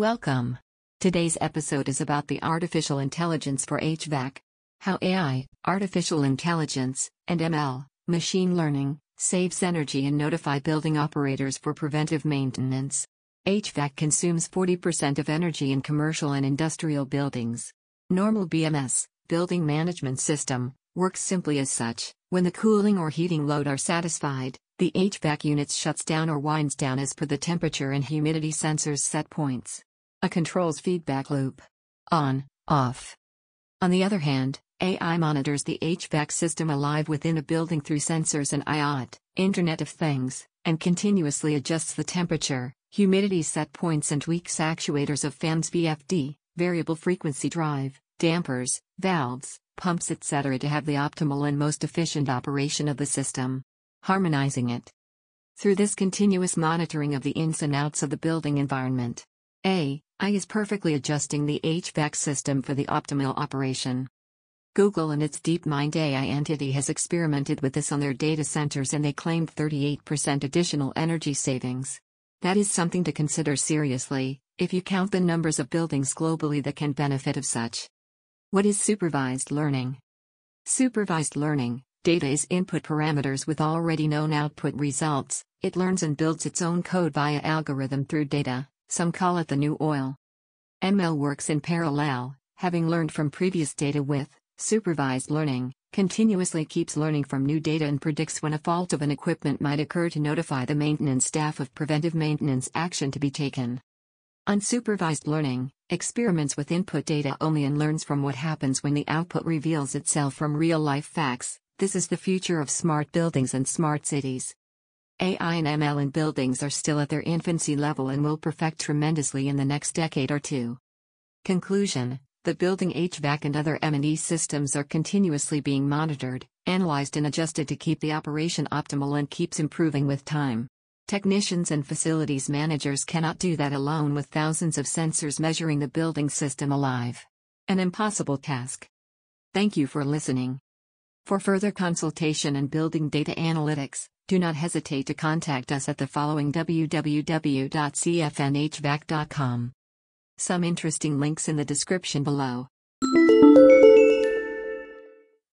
welcome. Today's episode is about the artificial intelligence for HVAC. How AI, artificial intelligence, and ML, machine learning, saves energy and notify building operators for preventive maintenance. HVAC consumes 40% of energy in commercial and industrial buildings. Normal BMS, building management system, works simply as such. When the cooling or heating load are satisfied, the HVAC unit shuts down or winds down as per the temperature and humidity sensors set points. A controls feedback loop. On, off. On the other hand, AI monitors the HVAC system alive within a building through sensors and IoT, Internet of Things, and continuously adjusts the temperature, humidity set points and tweaks actuators of fans VFD, variable frequency drive, dampers, valves, pumps etc. to have the optimal and most efficient operation of the system harmonizing it. Through this continuous monitoring of the ins and outs of the building environment, AI is perfectly adjusting the HVAC system for the optimal operation. Google and its DeepMind AI entity has experimented with this on their data centers and they claimed 38% additional energy savings. That is something to consider seriously, if you count the numbers of buildings globally that can benefit of such. What is supervised learning? Supervised learning, Data is input parameters with already known output results, it learns and builds its own code via algorithm through data, some call it the new oil. ML works in parallel, having learned from previous data with supervised learning, continuously keeps learning from new data and predicts when a fault of an equipment might occur to notify the maintenance staff of preventive maintenance action to be taken. Unsupervised learning experiments with input data only and learns from what happens when the output reveals itself from real life facts, this is the future of smart buildings and smart cities. AI and ML in buildings are still at their infancy level and will perfect tremendously in the next decade or two. Conclusion The building HVAC and other M&E systems are continuously being monitored, analyzed and adjusted to keep the operation optimal and keeps improving with time. Technicians and facilities managers cannot do that alone with thousands of sensors measuring the building system alive. An impossible task. Thank you for listening. For further consultation and building data analytics, do not hesitate to contact us at the following www.cfnhvac.com. Some interesting links in the description below.